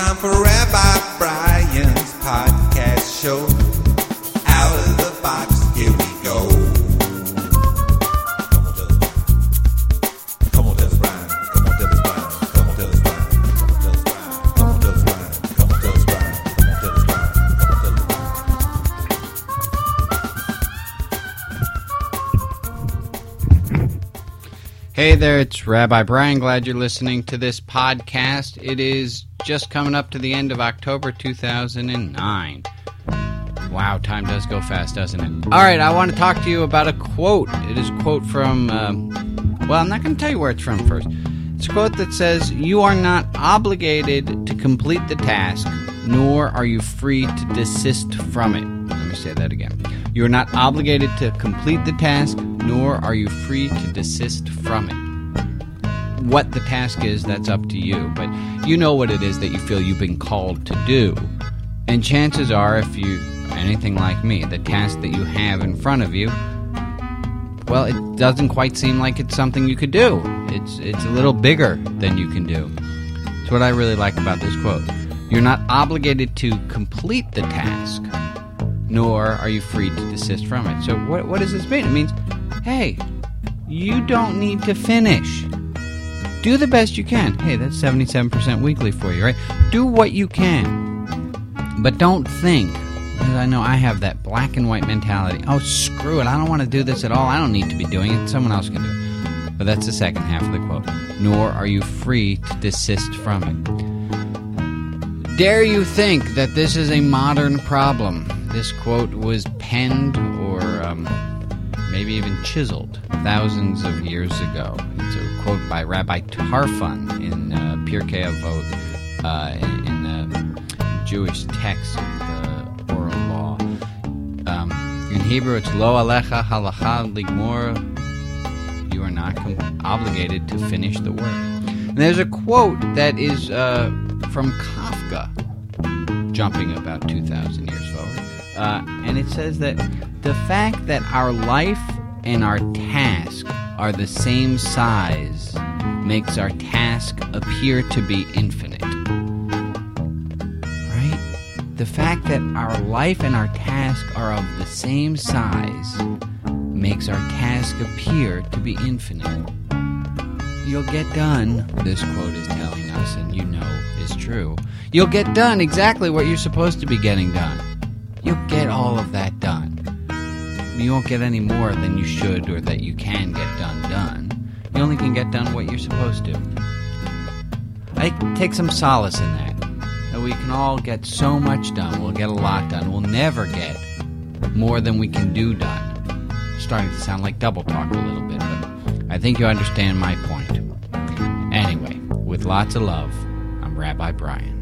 time for Rabbi Brian's podcast show. Out of the box, here we go. Come on, tell us. Come on, tell us, Brian. Come on, tell us, Brian. Come on, tell us, Brian. Come on, tell us, Brian. Come on, tell us, Brian. Come on, tell us, Brian. Come on, tell us, Brian. Hey there, it's Rabbi Brian. Glad you're listening to this podcast. It is just coming up to the end of October 2009. Wow, time does go fast, doesn't it? All right, I want to talk to you about a quote. It is a quote from, um, well, I'm not going to tell you where it's from first. It's a quote that says, You are not obligated to complete the task, nor are you free to desist from it. Let me say that again. You are not obligated to complete the task, nor are you free to desist from it. What the task is, that's up to you, but you know what it is that you feel you've been called to do. And chances are, if you anything like me, the task that you have in front of you, well, it doesn't quite seem like it's something you could do. It's it's a little bigger than you can do. It's what I really like about this quote. You're not obligated to complete the task, nor are you free to desist from it. So what what does this mean? It means, hey, you don't need to finish. Do the best you can. Hey, that's 77% weekly for you, right? Do what you can. But don't think, because I know I have that black and white mentality. Oh, screw it. I don't want to do this at all. I don't need to be doing it. Someone else can do it. But that's the second half of the quote. Nor are you free to desist from it. Dare you think that this is a modern problem? This quote was penned or um, maybe even chiseled thousands of years ago. Quote by Rabbi Tarfon in uh, Pirkei Avot, uh, in, in the Jewish text of the oral law. Um, in Hebrew, it's Lo Alecha Halacha Ligmor. You are not com- obligated to finish the work. And there's a quote that is uh, from Kafka, jumping about 2,000 years forward. Uh, and it says that the fact that our life and our task are the same size makes our task appear to be infinite. Right? The fact that our life and our task are of the same size makes our task appear to be infinite. You'll get done, this quote is telling us, and you know is true. You'll get done exactly what you're supposed to be getting done. You'll get all of that. You won't get any more than you should or that you can get done done. You only can get done what you're supposed to. I take some solace in that. That we can all get so much done. We'll get a lot done. We'll never get more than we can do done. Starting to sound like double talk a little bit, but I think you understand my point. Anyway, with lots of love, I'm Rabbi Brian.